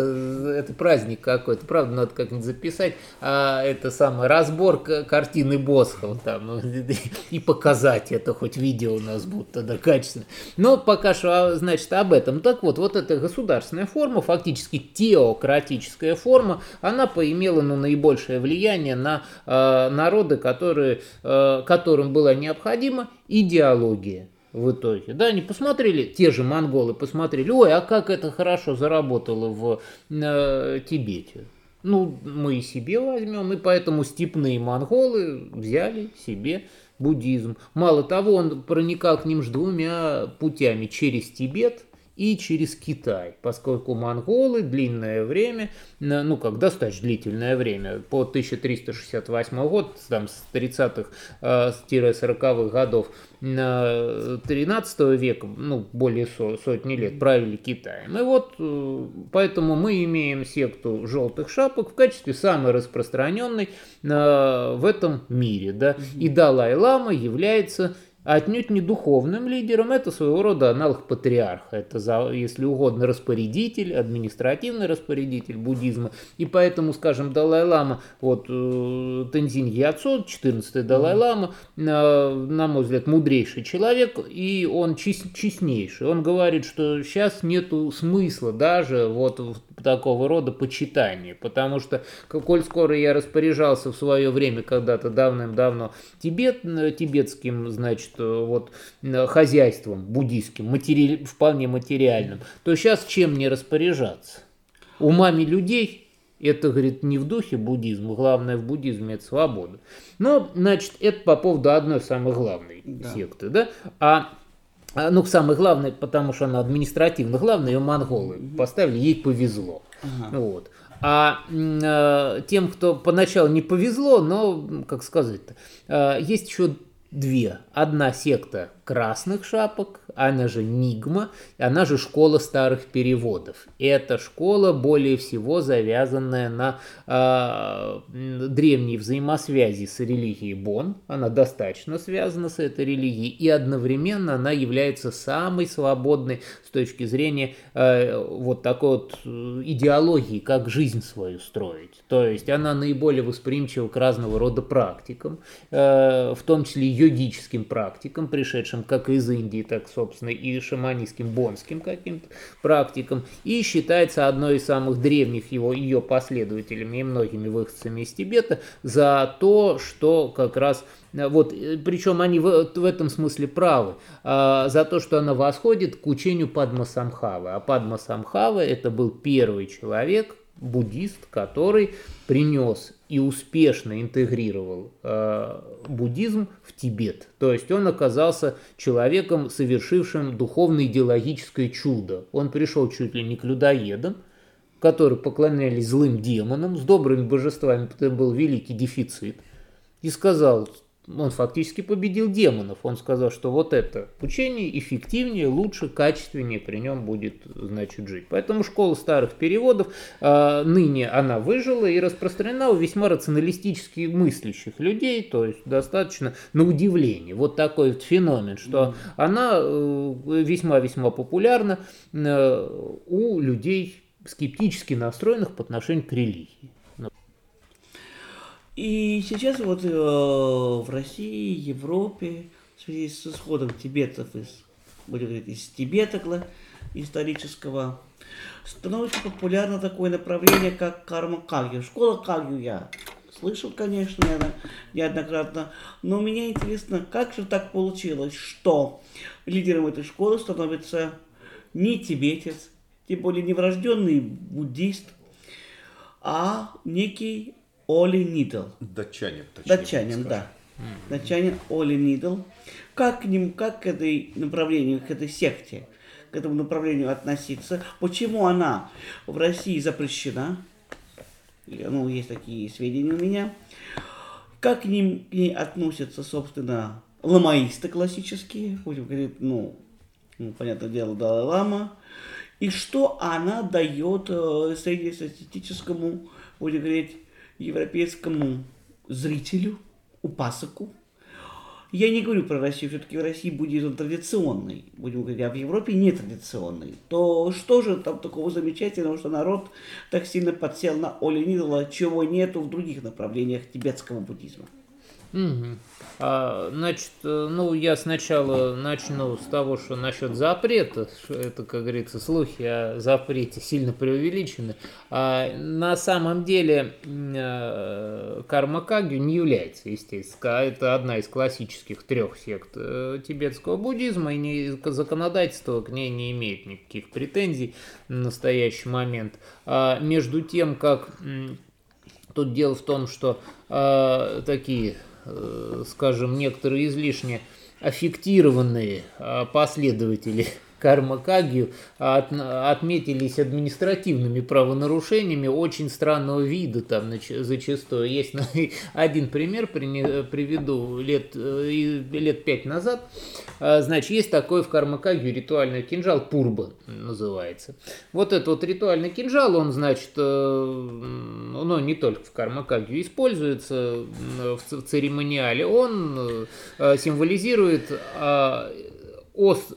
это праздник какой-то, правда, надо как-нибудь записать, а это самый разбор картины Босха там, и показать это, хоть видео у нас будет тогда качественно. Но пока что, а, значит, об этом. Так вот, вот эта государственная форма, фактически теократическая форма, она поимела ну, наибольшее влияние на э, народы, которые, э, которым была необходима идеология в итоге. Да, они посмотрели, те же монголы посмотрели, ой, а как это хорошо заработало в э, Тибете. Ну, мы и себе возьмем, и поэтому степные монголы взяли себе буддизм. Мало того, он проникал к ним ж двумя путями, через Тибет и через Китай, поскольку монголы длинное время, ну как достаточно длительное время, по 1368 год, там с 30-х, э, с 40-х годов на 13 века, ну более со- сотни лет, правили Китаем. И вот э, поэтому мы имеем секту желтых шапок в качестве самой распространенной э, в этом мире, да, и Далай-Лама является отнюдь не духовным лидером, это своего рода аналог патриарха, это, за- если угодно, распорядитель, административный распорядитель буддизма, и поэтому, скажем, Далай-Лама, вот Тензин Яцо, 14-й Далай-Лама, э, на мой взгляд, мудрейший человек, и он чес- честнейший, он говорит, что сейчас нету смысла даже вот в такого рода почитания, потому что, коль скоро я распоряжался в свое время когда-то давным-давно Тибет, э, тибетским, значит, вот э, хозяйством буддийским, матери- вполне материальным, то сейчас чем мне распоряжаться? Умами людей Это, говорит, не в духе буддизма, главное в буддизме это свобода. Но, значит, это по поводу одной самой главной Да. секты, да? А а, ну, самое главное, потому что она административно главная, ее монголы поставили, ей повезло. Ага. Вот. А э, тем, кто поначалу не повезло, но, как сказать-то, э, есть еще две. Одна секта красных шапок, она же Нигма, она же школа старых переводов. Эта школа более всего завязанная на э, древней взаимосвязи с религией Бон. Она достаточно связана с этой религией, и одновременно она является самой свободной с точки зрения э, вот такой вот э, идеологии, как жизнь свою строить. То есть она наиболее восприимчива к разного рода практикам, э, в том числе йогическим практикам, пришедшим как из Индии, так, собственно, и шаманистским, бонским каким-то практикам, и считается одной из самых древних его, ее последователями и многими выходцами из Тибета за то, что как раз э, вот, э, причем они в, в этом смысле правы, а, за то, что она восходит к учению Падмасамхавы. А Падмасамхава это был первый человек, буддист, который принес и успешно интегрировал э, буддизм в Тибет. То есть он оказался человеком, совершившим духовно-идеологическое чудо. Он пришел чуть ли не к людоедам, которые поклонялись злым демонам, с добрыми божествами, потому был великий дефицит, и сказал, он фактически победил демонов. Он сказал, что вот это учение эффективнее, лучше, качественнее при нем будет, значит, жить. Поэтому школа старых переводов, э, ныне она выжила и распространена у весьма рационалистически мыслящих людей, то есть достаточно на удивление. Вот такой вот феномен, что она э, весьма-весьма популярна э, у людей скептически настроенных по отношению к религии. И сейчас вот э, в России, Европе, в связи с исходом тибетцев из, будем говорить, из Тибета кла- исторического, становится популярно такое направление, как карма Кагью. Школа Кагью я слышал, конечно, неодно- неоднократно, но меня интересно, как же так получилось, что лидером этой школы становится не тибетец, тем более не врожденный буддист, а некий Оли Нидл. Датчанин, точнее. Датчанин, да. Датчанин Оли Нидл. Как к ним, как к этой направлению, к этой секте, к этому направлению относиться? Почему она в России запрещена? Ну, есть такие сведения у меня. Как к, ним, к ней относятся, собственно, ламаисты классические, будем говорить, ну, ну, понятное дело, Далай-Лама. И что она дает э, среднестатистическому, будем говорить, европейскому зрителю, упасоку. Я не говорю про Россию, все-таки в России буддизм традиционный, будем говорить, а в Европе нетрадиционный. То что же там такого замечательного, что народ так сильно подсел на Оли Нидла, чего нету в других направлениях тибетского буддизма? Мгм. А, значит, э, ну, я сначала начну с того, что насчет запрета, это, как говорится, слухи о запрете сильно преувеличены. А на самом деле э, карма Кагью не является, естественно. Это одна из классических трех сект э, тибетского буддизма, и не- законодательство к ней не имеет никаких претензий на настоящий момент. А между тем, как Тут дело в том, что э, такие, скажем, некоторые излишне аффектированные э, последователи карма Кагью от- отметились административными правонарушениями очень странного вида там зачастую. Есть на- один пример, приведу, лет, э, лет пять назад. А, Значит, есть такой в Кармакагью ритуальный кинжал Пурба называется. Вот этот вот ритуальный кинжал, он, значит, э, ну, не только в Кармакагью используется в церемониале, он э, символизирует а,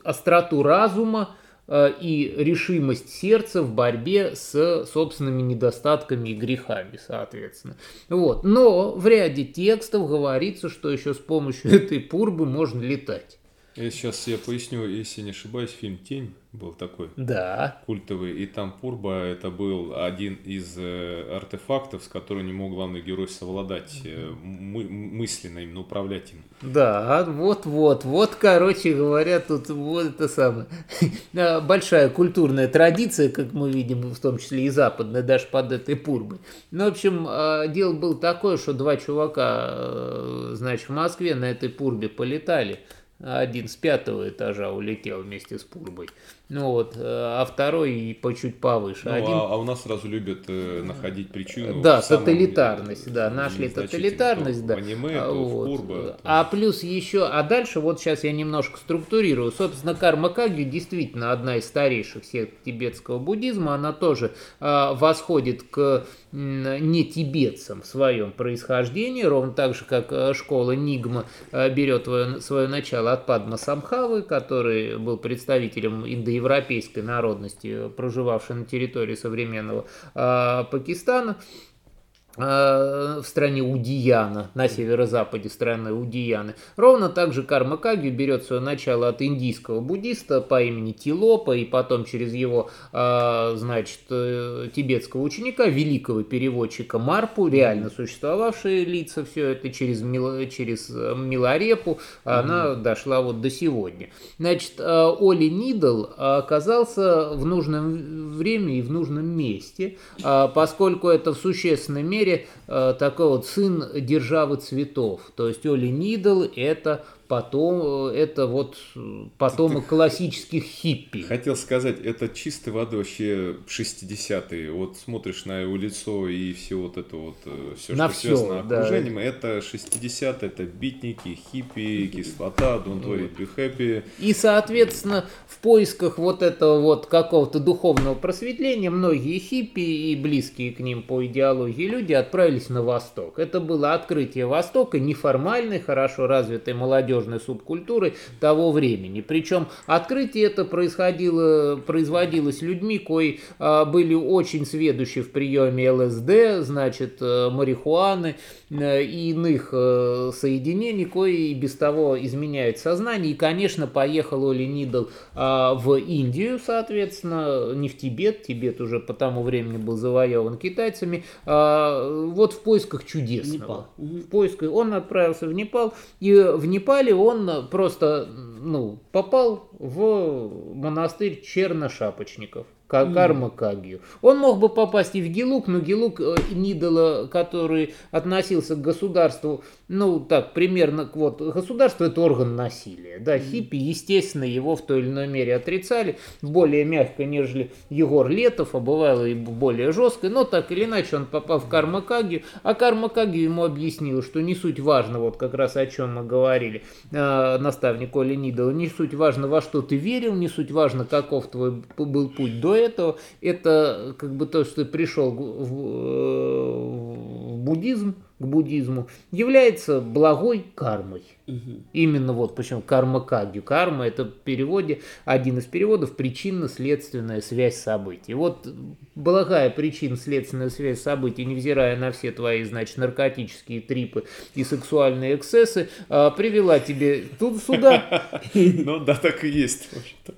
остроту разума э, и решимость сердца в борьбе с собственными недостатками и грехами, соответственно. Вот. Но в ряде текстов говорится, что еще с помощью этой пурбы можно летать. Я сейчас я поясню, если не ошибаюсь, фильм «Тень» был такой Да. культовый, и там Пурба это был один из э, артефактов, с которым не мог главный герой совладать, э, мы- мысленно именно управлять им. Да, вот-вот, вот, короче говоря, тут вот это самое. А, Большая культурная традиция, как мы видим, в том числе и западная, даже под этой пурбой. Ну, в общем, а, дело было такое, что два чувака, э, значит, в Москве на этой пурбе полетали. Один с пятого этажа улетел вместе с пурбой. Ну вот, э, а второй и по чуть повыше. Ну, Один а, а у нас сразу любят э, находить причину. Да, в самом, тоталитарность, э, да, нашли тоталитарность, То да. Аниме, А, то вот. в Пурба. то- А плюс еще, а дальше вот сейчас я немножко структурирую. Собственно, карма Кагью действительно одна из старейших сект тибетского буддизма. Она тоже а, восходит к не тибетцам в своем происхождении, ровно так же, как а, школа Нигма берет свое, начало от Падма Самхавы, который был представителем индоевропейской народности, проживавшей на территории современного а, Пакистана в стране Удияна, на северо-западе страны Удияны. Ровно так же карма Кагью берет свое начало от индийского буддиста по имени Тилопа и потом через его, э, значит, э, тибетского ученика, великого переводчика Марпу, реально существовавшие лица, все это через, через э, Миларепу, она дошла вот до сегодня. Значит, э, Оли Нидл оказался в нужном время и в нужном месте, поскольку это в существенной мере э, такой вот сын державы цветов. То есть Оли Нидл это потом, это вот э, потомок классических хиппи. Хотел сказать, это чистой воды вообще 60-е. Вот смотришь на его лицо и все вот это вот, все, На что всё, связано да. окружением, это 60-е, это битники, хиппи, кислота, don't worry, be happy. И, соответственно, в поисках вот этого вот какого-то духовного просветления многие хиппи и близкие к ним по идеологии люди отправились на Восток. Это было открытие Востока неформальной, хорошо развитой молодежной субкультуры того времени. Причем открытие это происходило, производилось людьми, кои а, были очень сведущи в приеме ЛСД, значит, э, марихуаны э, и иных э, соединений, кои и без того изменяют сознание. И, конечно, поехал Оли Нидл а, в Индию, соответственно, не в Тибет, Тибет уже по тому времени был завоеван китайцами, а, вот в поисках чудесного. Непал. В поисках он отправился в Непал, и в Непале он просто ну, попал в монастырь черношапочников. Ка- Карма Кагью. Он мог бы попасть и в Гелук, но Гелук э, Нидола, который относился к государству, ну так, примерно, вот, государство это орган насилия. Да, хиппи, естественно, его в той или иной мере отрицали, более мягко, нежели Егор Летов, а бывало и более жестко, но так или иначе он попал в Карма Кагью, а Карма Кагью ему объяснил, что не суть важно, вот как раз о чем мы говорили, э, наставник Оли Нидола, не суть важно, во что ты верил, не суть важно, каков твой был путь до этого, это как бы то, что пришел в, в- буддизм, к буддизму, является благой кармой. Именно вот почему карма кагью. Карма это в переводе, один из переводов причинно-следственная связь событий. Вот благая причинно-следственная связь событий, невзирая на все твои, значит, наркотические трипы и сексуальные эксцессы, а, привела тебе тут сюда, Ну да, так и есть. в общем-то.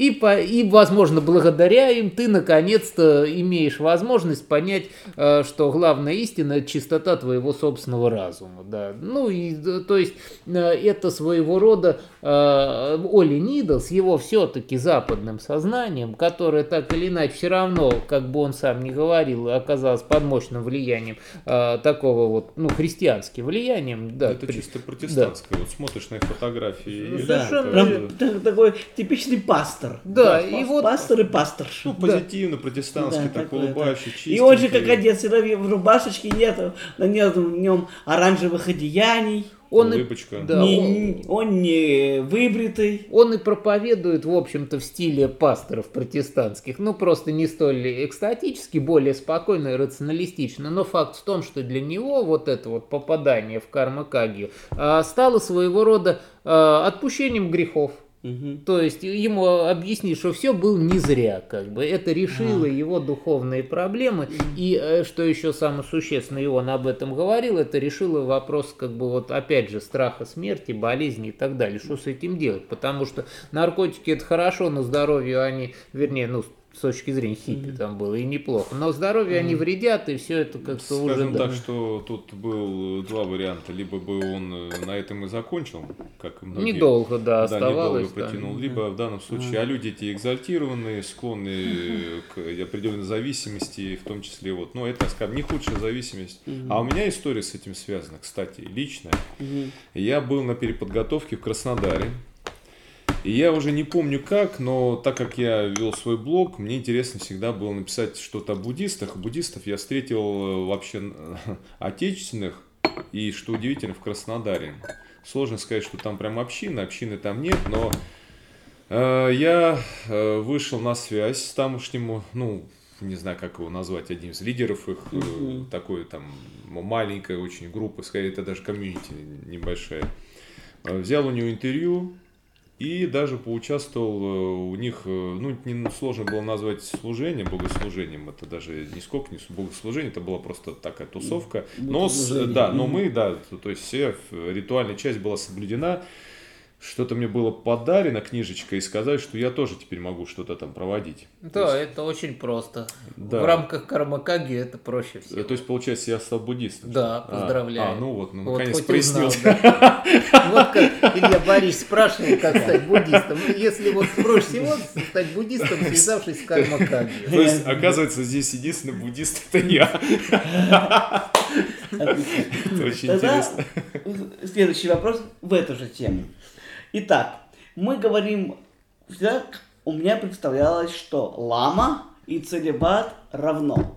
И, по, и, возможно, благодаря им ты наконец-то имеешь возможность понять, э, что главная истина – чистота твоего собственного разума. Да. Ну, и, э, то есть, э, это своего рода Оли Нидл с его все-таки западным сознанием, которое так или иначе все равно, как бы он сам не говорил, оказалось под мощным влиянием э, такого вот, ну, христианским влиянием. Да, это при- чисто протестантское. Вот смотришь на их фотографии. Да, Совершенно это- прям так- такой типичный пастор. Да, и вот- Пастор и пасторша. Ну, позитивно, протестантский, Да, так такое, да. улыбающий, чистенький. И он же как одет, всегда в рубашечке нет, на нем, в нем оранжевых одеяний. Он и- Улыбочка. да, Не- он- он не выбритый. Он и проповедует, в общем-то, в стиле пасторов протестантских, ну, просто не столь экстатически, более спокойно и рационалистично. Но факт в том, что для него вот это вот попадание в карма Кагью а, стало своего рода а, отпущением грехов. Мгм. То есть ему объяснить, что все было не зря, как бы это решило его духовные проблемы. И э, что еще самое существенное, и он об этом говорил, это решило вопрос, как бы вот опять же, страха смерти, болезни и так далее. Что с этим делать? Потому что наркотики это хорошо, но здоровью они, вернее, ну, с точки зрения хиппи там было и неплохо. Но здоровью они вредят, и все это как-то уже... Скажем так, что тут был два варианта. Либо бы он э, на этом и закончил, как и многие. Недолго, да, Да, оставалось. недолго потянул. Либо в данном случае, а люди эти экзальтированные, склонны к определенной зависимости, в том числе вот, ну это, скажем, не худшая зависимость. А у меня история с этим связана, кстати, личная. Мгм. Я был на переподготовке в Краснодаре. И я уже не помню как, но так как я вел свой блог, мне интересно всегда было написать что-то о буддистах. Буддистов я встретил э, вообще отечественных и, что удивительно, в Краснодаре. Сложно сказать, что там прям община, общины там нет, но э, я э, вышел на связь с тамошнему, ну, не знаю, как его назвать, одним из лидеров их, э, Мгм. такой там маленькая очень группа, скорее это даже комьюнити небольшая. Взял у него интервью и даже поучаствовал э, у них, э, ну, не сложно было назвать служение богослужением, это даже не с- богослужение, это была просто такая тусовка. Но, с- да, но мы, да, то, то есть все, э, ритуальная часть была соблюдена, что-то мне было подарено, книжечка, и сказать, что я тоже теперь могу что-то там проводить. Да, это очень просто. Да. В рамках кармакаги это проще Э, всего. То есть, получается, я стал буддистом. Да, А, поздравляю. А, ну вот, ну, Вот наконец прояснился. да. Вот как Илья Борис спрашивал, как стать буддистом. Ну, Если вот проще всего стать буддистом, связавшись с кармакаги. То есть, оказывается, здесь единственный буддист это я. Это очень интересно. следующий вопрос в эту же тему. Итак, мы говорим, всегда у меня представлялось, что лама и целебат равно.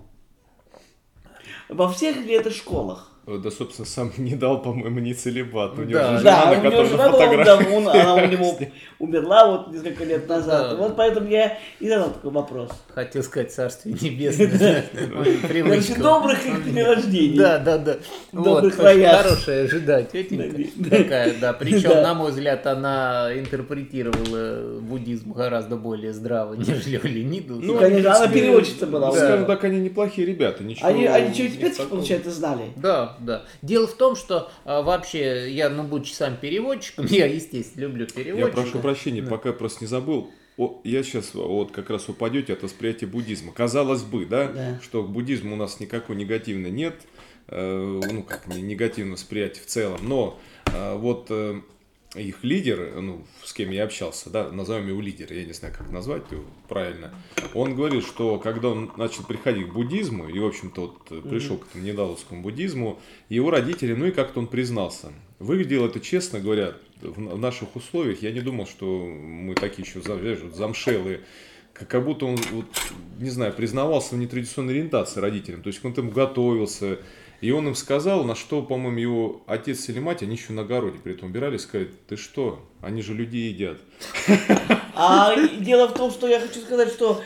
Во всех ли это школах? Э, Да, собственно, сам не дал, по-моему, не целебат. У него Да. же Да, жена, у на него жена на была, фотографии. да, он- она у него умерла вот несколько лет назад. Да. Вот поэтому я и задал такой вопрос. Хотел сказать Царствие Небесное. Короче, добрых их дней рождения. Да, да, да. Добрых хорошая. Тетенька Да. такая, да. Причем, на мой взгляд, она интерпретировала буддизм гораздо более здраво, нежели Лениду. Ну, конечно, она переводчица была. Да. Скажем так, они неплохие ребята. Ничего Они, они что, такого. получается, знали? Да, да. Дело в том, что а, вообще я, ну, будучи сам переводчиком, я, естественно, люблю Я переводчиков. прошу прощения, пока просто не забыл. О, я сейчас вот как раз упадете от восприятия буддизма. Казалось бы, да, Да. что к буддизму у нас никакой негативной нет, э, ну как не- негативного восприятия в целом, но э, вот э, их лидер, ну, с кем я общался, да, назовем его лидер, я не знаю, как назвать его правильно, он говорил, что когда он начал приходить к буддизму, и, в общем-то, вот э, пришел к этому недаловскому буддизму, его родители, ну и как-то он признался. Выглядело это, честно говоря, в наших условиях, я не думал, что мы такие еще знаешь, замшелые, как будто он, вот, не знаю, признавался в нетрадиционной ориентации родителям, то есть он этому готовился, и он им сказал, на что, по-моему, его отец или мать, они еще на огороде при этом убирали, сказали, ты что, они же людей едят. А дело в том, что я хочу сказать, что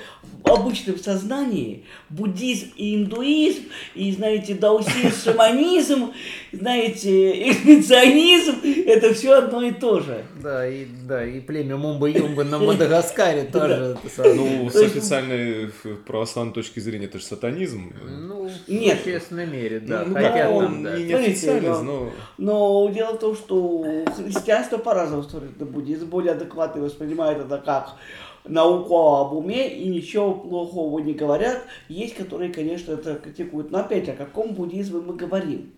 обычном сознании буддизм и индуизм, и, знаете, даосизм, шаманизм, знаете, экспедиционизм, это все одно и то же. Да, и, да, и племя Мумба-Юмба на Мадагаскаре тоже. самое. Ну, с официальной православной точки зрения, это же сатанизм. Ну, Нет. в существенной мере, да. ну, Хотя да, там, он да. не Смотрите, неофициальный, но- но... Но дело в том, что христианство по-разному смотрит на буддизм, более адекватно воспринимает это как науку об уме и ничего плохого не говорят. Есть, которые, конечно, это критикуют. Но опять о каком буддизме мы говорим?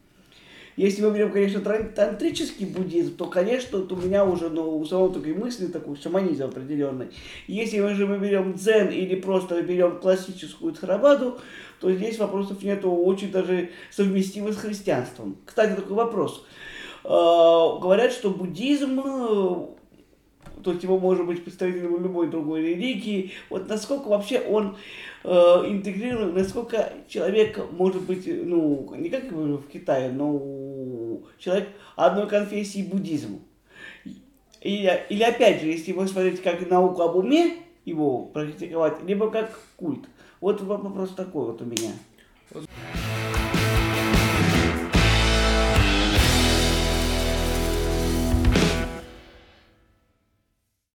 Если мы берем, конечно, тантрический буддизм, то, конечно, у меня уже, ну, у самого такой мысли, такой шаманизм определенный. Если мы же мы берем дзен или просто берем классическую тхарабаду, то здесь вопросов нету, очень даже совместимо с христианством. Кстати, такой вопрос. Э, Говорят, что буддизм, э, то есть его может быть представителем любой другой религии, вот насколько вообще он э, интегрирован, насколько человек может быть, ну, не как в Китае, но человек одной конфессии буддизм. Или, или опять же, если вы смотрите как науку об уме, его практиковать, либо как культ. Вот вопрос такой вот у меня.